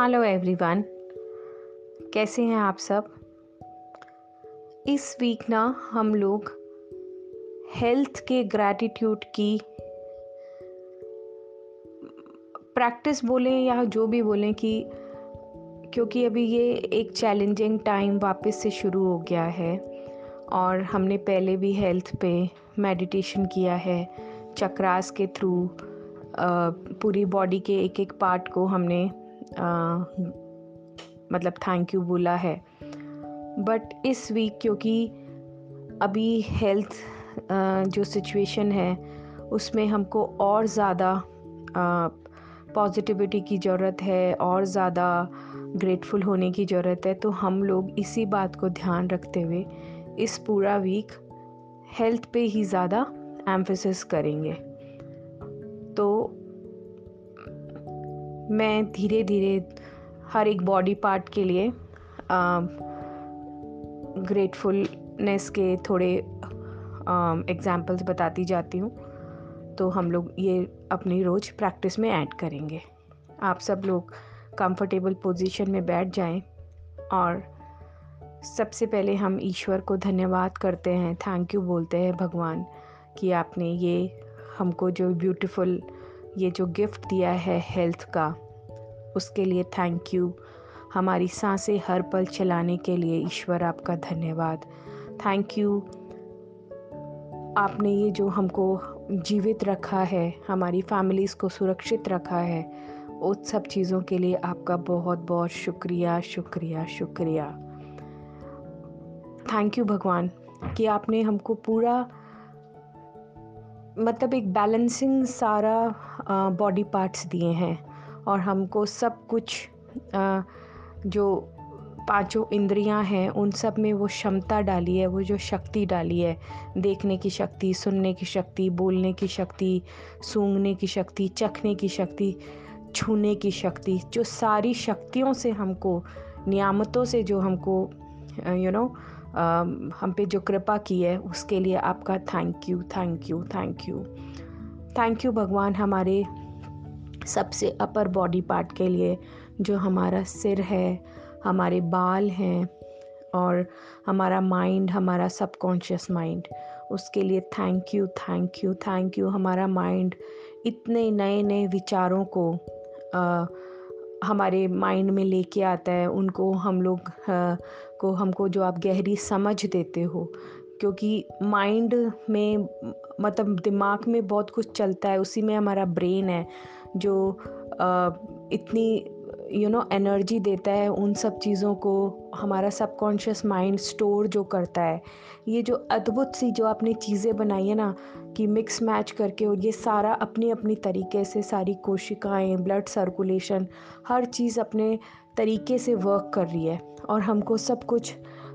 Hello everyone कैसे हैं आप सब? इस वीक ना हम लोग हेल्थ के ग्रैटिट्यूड की प्रैक्टिस बोलें या जो भी बोलें कि क्योंकि अभी ये एक चैलेंजिंग टाइम वापस से शुरू हो गया है और हमने पहले भी हेल्थ पे मेडिटेशन किया है चक्रास के थ्रू पूरी बॉडी के एक एक पार्ट को हमने मतलब थैंक यू बोला है। बट इस वीक क्योंकि अभी हेल्थ जो सिचुएशन है, उसमें हमको और ज़्यादा पॉजिटिविटी की ज़रूरत है, और ज़्यादा ग्रेटफुल होने की ज़रूरत है तो हम लोग इसी बात को ध्यान रखते हुए इस पूरा वीक हेल्थ पे ही ज़्यादा एम्फोसिस करेंगे। तो मैं धीरे धीरे हर एक बॉडी पार्ट के लिए ग्रेटफुलनेस के थोड़े एग्जाम्पल्स बताती जाती हूँ। तो हम लोग ये अपनी रोज़ प्रैक्टिस में ऐड करेंगे। आप सब लोग कंफर्टेबल पोजीशन में बैठ जाएँ और सबसे पहले हम ईश्वर को धन्यवाद करते हैं थैंक यू बोलते हैं भगवान कि आपने ये हमको जो ब्यूटीफुल ये जो गिफ्ट दिया है हेल्थ का, उसके लिए थैंक यू हमारी साँसें हर पल चलाने के लिए ईश्वर आपका धन्यवाद. थैंक यू आपने ये जो हमको जीवित रखा है, हमारी फैमिलीज़ को सुरक्षित रखा है उस सब चीज़ों के लिए आपका बहुत बहुत शुक्रिया शुक्रिया शुक्रिया. थैंक यू भगवान कि आपने हमको पूरा मतलब एक बैलेंसिंग सारा बॉडी पार्ट्स दिए हैं और हमको सब कुछ आ, जो पाँचों इंद्रियाँ हैं उन सब में वो क्षमता डाली है वो जो शक्ति डाली है देखने की शक्ति सुनने की शक्ति बोलने की शक्ति सूंघने की शक्ति चखने की शक्ति छूने की शक्ति जो सारी शक्तियों से हमको नियामतों से जो हमको यू नो हम पे जो कृपा की है उसके लिए आपका thank you thank you thank you thank you भगवान हमारे सबसे अपर बॉडी पार्ट के लिए जो हमारा सिर है हमारे बाल हैं और हमारा माइंड हमारा सबकॉन्शियस माइंड उसके लिए thank you thank you thank you हमारा माइंड इतने नए नए विचारों को आ, हमारे माइंड में लेके आता है उनको हम लोग को हमको जो आप गहरी समझ देते हो क्योंकि माइंड में मतलब दिमाग में बहुत कुछ चलता है उसी में हमारा ब्रेन है जो आ, इतनी यू नो एनर्जी देता है उन सब चीज़ों को हमारा सबकॉन्शियस माइंड स्टोर जो करता है। ये जो अद्भुत सी जो आपने चीज़ें बनाई है ना कि मिक्स मैच करके और ये सारा अपनी अपनी तरीके से सारी कोशिकाएँ ब्लड सर्कुलेशन हर चीज़ अपने तरीके से वर्क कर रही है और हमको सब कुछ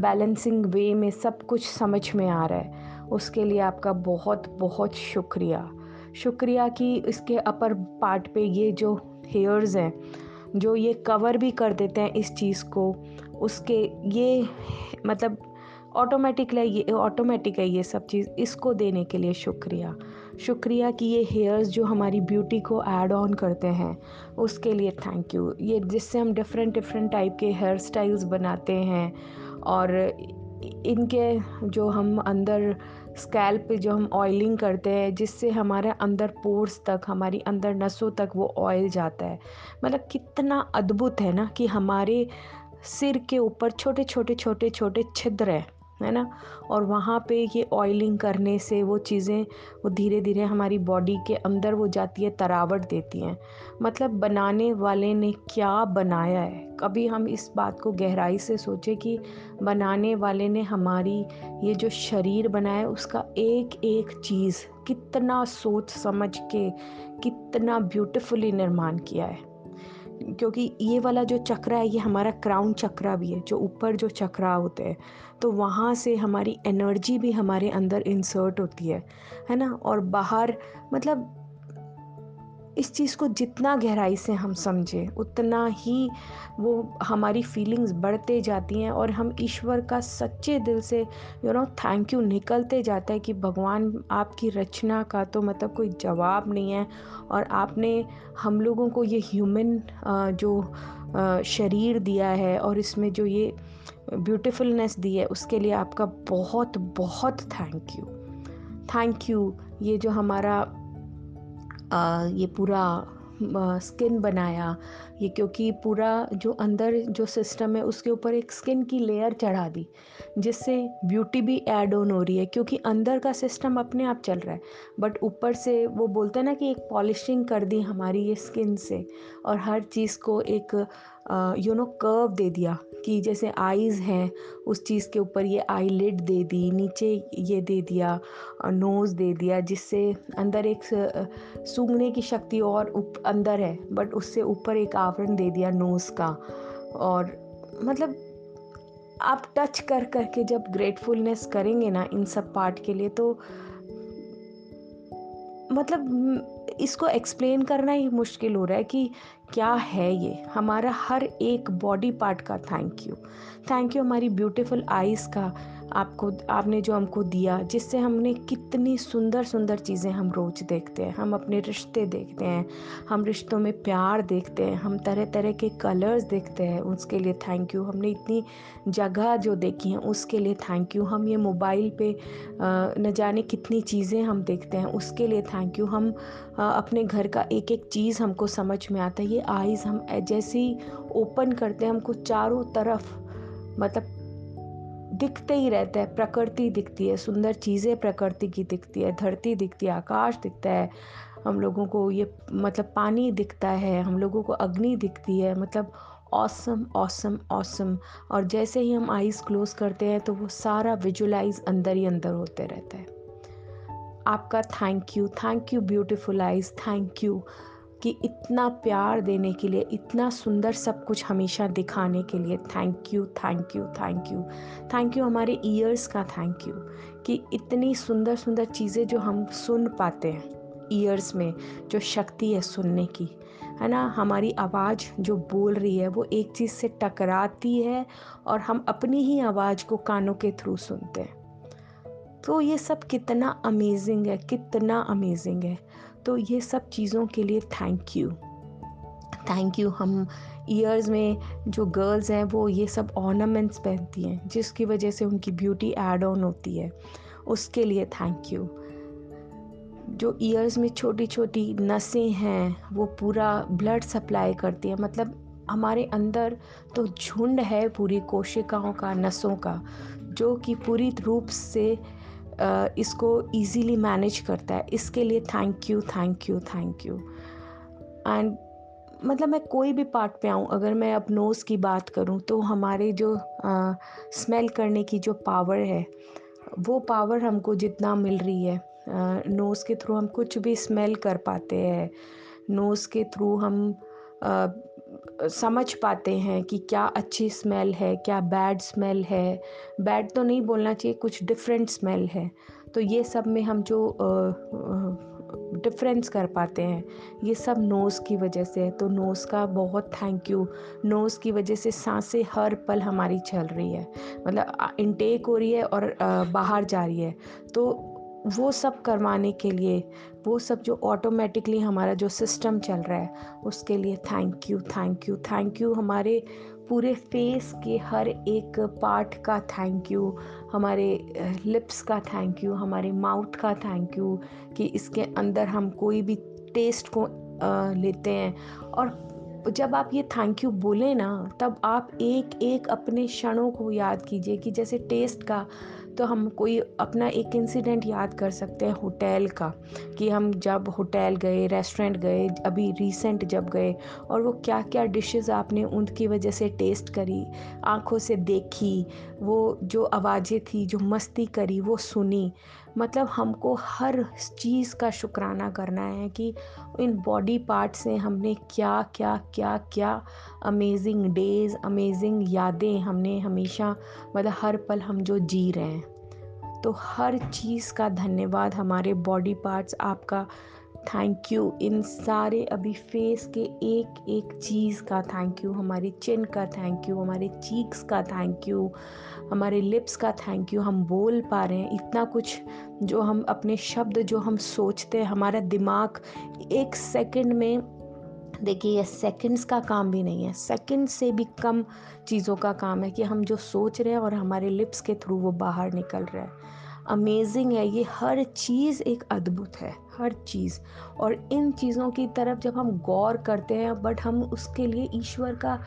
बैलेंसिंग वे में सब कुछ समझ में आ रहा है। उसके लिए आपका बहुत बहुत शुक्रिया। शुक्रिया कि इसके अपर पार्ट पे ये जो हेयर्स हैं, जो ये कवर भी कर देते हैं इस चीज़ को, उसके ये मतलब ऑटोमेटिक है ये ऑटोमेटिक है ये सब चीज़, इसको देने के लिए शुक्रिया। शुक्रिया कि ये हेयर्स जो हमारी ब्यूटी को ऐड ऑन करते हैं। उसके लिए थैंक यू ये जिससे हम डिफरेंट डिफरेंट टाइप के हेयर स्टाइल्स बनाते हैं और इनके जो हम अंदर स्कैल्प पे जो हम ऑयलिंग करते हैं, जिससे हमारे अंदर पोर्स तक, हमारी अंदर नसों तक वो ऑयल जाता है। मतलब कितना अद्भुत है ना कि हमारे सिर के ऊपर छोटे छोटे छोटे छोटे छिद्र हैं। है ना? और वहाँ पे ये ऑयलिंग करने से वो चीज़ें, वो धीरे धीरे हमारी बॉडी के अंदर वो जाती है, तरावट देती हैं। मतलब बनाने वाले ने क्या बनाया है? कभी हम इस बात को गहराई से सोचें कि बनाने वाले ने हमारी ये जो शरीर बनाया उसका एक एक चीज़ कितना सोच समझ के, कितना ब्यूटीफुली निर्माण किया है। क्योंकि ये वाला जो चक्र है, ये हमारा क्राउन चक्रा भी है, जो ऊपर जो चक्रा होते हैं तो वहाँ से हमारी एनर्जी भी हमारे अंदर इंसर्ट होती है है ना? और बाहर मतलब इस चीज़ को जितना गहराई से हम समझें, उतना ही वो हमारी फीलिंग्स बढ़ते जाती हैं और हम ईश्वर का सच्चे दिल से यू नो थैंक यू निकलते जाता है कि भगवान आपकी रचना का तो मतलब कोई जवाब नहीं है और आपने हम लोगों को ये ह्यूमन जो शरीर दिया है और इसमें जो ये ब्यूटिफुलनेस दी है, उसके लिए आपका बहुत बहुत थैंक यू थैंक यू ये जो हमारा ये पूरा स्किन बनाया। ये क्योंकि पूरा जो अंदर जो सिस्टम है, उसके ऊपर एक स्किन की लेयर चढ़ा दी, जिससे ब्यूटी भी ऐड ऑन हो रही है, क्योंकि अंदर का सिस्टम अपने आप चल रहा है। बट ऊपर से वो बोलते हैं ना कि एक पॉलिशिंग कर दी हमारी ये स्किन से, और हर चीज़ को एक यू नो कर्व दे दिया। कि जैसे आईज़ हैं उस चीज़ के ऊपर ये आई लिड दे दी नीचे ये दे दिया नोज़ दे दिया जिससे अंदर एक सूंघने की शक्ति और उप, अंदर है बट उससे ऊपर एक आवरण दे दिया नोज़ का। और मतलब आप टच कर करके जब ग्रेटफुलनेस करेंगे ना इन सब पार्ट के लिए तो मतलब इसको एक्सप्लेन करना ही मुश्किल हो रहा है कि क्या है ये? हमारा हर एक बॉडी पार्ट का थैंक यू थैंक यू हमारी ब्यूटीफुल आइज़ का. आपको, आपने जो हमको दिया, जिससे हमने कितनी सुंदर सुंदर चीज़ें हम रोज़ देखते हैं, हम अपने रिश्ते देखते हैं, हम रिश्तों में प्यार देखते हैं, हम तरह तरह के कलर्स देखते हैं, उसके लिए थैंक यू हमने इतनी जगह जो देखी हैं, उसके लिए थैंक यू हम ये मोबाइल पे न जाने कितनी चीज़ें हम देखते हैं, उसके लिए थैंक यू हम अपने घर का एक एक चीज़ हमको समझ में आता है। ये आइज़ हम जैसे ओपन करते हैं, हमको चारों तरफ़ मतलब दिखते ही रहता है, प्रकृति दिखती है, सुंदर चीज़ें प्रकृति की दिखती है, धरती दिखती है, आकाश दिखता है, हम लोगों को ये मतलब पानी दिखता है, हम लोगों को अग्नि दिखती है मतलब ऑसम ऑसम ऑसम और जैसे ही हम आइज़ क्लोज़ करते हैं तो वो सारा विजुलाइज अंदर ही अंदर होते रहता है। आपका thank you thank you beautiful eyes thank you कि इतना प्यार देने के लिए, इतना सुंदर सब कुछ हमेशा दिखाने के लिए thank you thank you thank you thank you हमारे ईयर्स का थैंक यू कि इतनी सुंदर सुंदर चीज़ें जो हम सुन पाते हैं ईयर्स में, जो शक्ति है सुनने की। है ना? हमारी आवाज़ जो बोल रही है, वो एक चीज़ से टकराती है और हम अपनी ही आवाज़ को कानों के थ्रू सुनते हैं। तो ये सब कितना अमेजिंग है, कितना अमेजिंग है। तो ये सब चीज़ों के लिए थैंक यू थैंक यू हम ईयर्स में जो गर्ल्स हैं, वो ये सब ऑर्नामेंट्स पहनती हैं, जिसकी वजह से उनकी ब्यूटी एड ऑन होती है। उसके लिए थैंक यू जो ईयर्स में छोटी छोटी नसें हैं, वो पूरा ब्लड सप्लाई करती है। मतलब हमारे अंदर तो झुंड है पूरी कोशिकाओं का, नसों का, जो कि पूरी रूप से इसको इजीली मैनेज करता है। इसके लिए thank you thank you thank you and मतलब मैं कोई भी पार्ट पे आऊँ, अगर मैं अब नोज़ की बात करूँ तो हमारे जो स्मेल करने की जो पावर है, वो पावर हमको जितना मिल रही है नोज़ के थ्रू हम कुछ भी स्मेल कर पाते हैं नोज़ के थ्रू हम समझ पाते हैं कि क्या अच्छी स्मेल है, क्या बैड स्मेल है। बैड तो नहीं बोलना चाहिए, कुछ डिफरेंट स्मेल है। तो ये सब में हम जो डिफरेंस कर पाते हैं, ये सब नोज़ की वजह से है। तो नोज़ का बहुत थैंक यू नोज़ की वजह से साँसें हर पल हमारी चल रही है। मतलब इनटेक हो रही है और बाहर जा रही है। तो वो सब करवाने के लिए, वो सब जो ऑटोमेटिकली हमारा जो सिस्टम चल रहा है, उसके लिए thank you thank you thank you हमारे पूरे फेस के हर एक पार्ट का थैंक यू हमारे लिप्स का थैंक यू हमारे माउथ का थैंक यू कि इसके अंदर हम कोई भी टेस्ट को लेते हैं। और जब आप ये थैंक यू बोलें ना, तब आप एक एक अपने क्षणों को याद कीजिए कि जैसे टेस्ट का तो हम कोई अपना एक इंसिडेंट याद कर सकते हैं होटल का, कि हम जब होटल गए रेस्टोरेंट गए, अभी रिसेंट जब गए, और वो क्या क्या डिशेस आपने उनकी वजह से टेस्ट करी, आँखों से देखी, वो जो आवाज़ें थी, जो मस्ती करी, वो सुनी मतलब हमको हर चीज़ का शुक्राना करना है कि इन बॉडी पार्ट से हमने क्या क्या क्या क्या अमेजिंग डेज़ अमेजिंग यादें हमने हमेशा मतलब हर पल हम जो जी रहे हैं। तो हर चीज़ का धन्यवाद हमारे बॉडी पार्ट्स आपका। थैंक यू इन सारे अभी फेस के एक एक चीज़ का थैंक यू हमारी चिन का थैंक यू हमारे चीक्स का थैंक यू हमारे लिप्स का थैंक यू हम बोल पा रहे हैं। इतना कुछ जो हम अपने शब्द, जो हम सोचते हैं, हमारा दिमाग एक सेकंड में, देखिए, ये सेकंड्स का काम भी नहीं है। सेकंड से भी कम चीज़ों का काम है कि हम जो सोच रहे हैं और हमारे लिप्स के थ्रू वो बाहर निकल रहा है। अमेजिंग है, ये हर चीज़ एक अद्भुत है, हर चीज़। और इन चीज़ों की तरफ़ जब हम गौर करते हैं बट हम उसके लिए ईश्वर का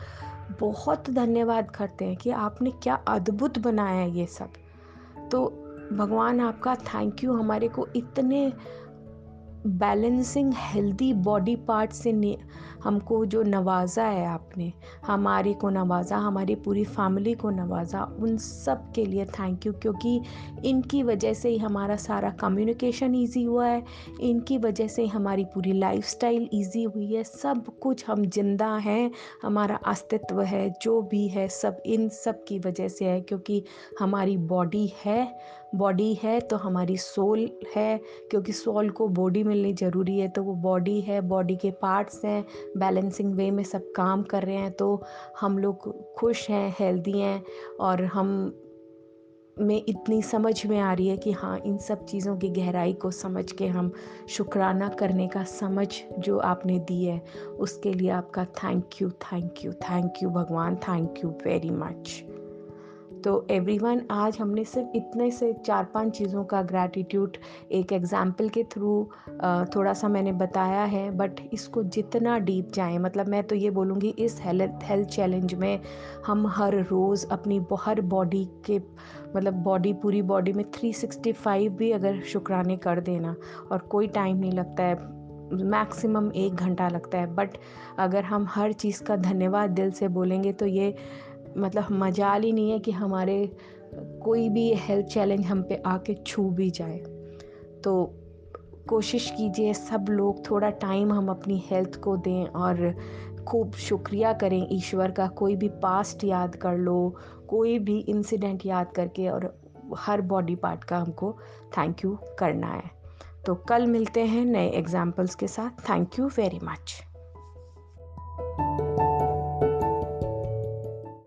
बहुत धन्यवाद करते हैं कि आपने क्या अद्भुत बनाया है ये सब। तो भगवान आपका थैंक यू हमारे को इतने बैलेंसिंग हेल्दी बॉडी पार्ट से हमको जो नवाज़ा है आपने, हमारे को नवाज़ा, हमारी पूरी फैमिली को नवाज़ा, उन सब के लिए थैंक यू क्योंकि इनकी वजह से ही हमारा सारा कम्युनिकेशन इजी हुआ है, इनकी वजह से हमारी पूरी लाइफस्टाइल इजी हुई है, सब कुछ हम ज़िंदा हैं, हमारा अस्तित्व है, जो भी है, सब इन सब की वजह से है, क्योंकि हमारी बॉडी है बॉडी है तो हमारी सोल है, क्योंकि सोल को बॉडी मिलनी ज़रूरी है तो वो बॉडी है बॉडी के पार्ट्स हैं बैलेंसिंग वे में सब काम कर रहे हैं तो हम लोग खुश हैं हेल्दी हैं, और हम में इतनी समझ में आ रही है कि हाँ इन सब चीज़ों की गहराई को समझ के हम शुक्राना करने का समझ जो आपने दी है, उसके लिए आपका thank you thank you thank you भगवान थैंक यू वेरी मच तो एवरीवन आज हमने सिर्फ़ इतने से चार पाँच चीज़ों का ग्रैटिट्यूड एक एग्ज़ाम्पल के थ्रू थोड़ा सा मैंने बताया है बट इसको जितना डीप जाएँ मतलब मैं तो ये बोलूँगी इस हेल्थ हेल्थ चैलेंज में हम हर रोज़ अपनी हर बॉडी के मतलब बॉडी पूरी बॉडी में 365 भी अगर शुक्राने कर देना, और कोई टाइम नहीं लगता है मैक्सिमम एक घंटा लगता है बट अगर हम हर चीज़ का धन्यवाद दिल से बोलेंगे तो ये मतलब मजाल ही नहीं है कि हमारे, कोई भी हेल्थ चैलेंज हम पे आके छू भी जाए। तो कोशिश कीजिए सब लोग थोड़ा टाइम हम अपनी हेल्थ को दें और खूब शुक्रिया करें ईश्वर का, कोई भी पास्ट याद कर लो, कोई भी इंसिडेंट याद करके और हर बॉडी पार्ट का हमको थैंक यू करना है। तो कल मिलते हैं नए एग्जाम्पल्स के साथ। Thank you very much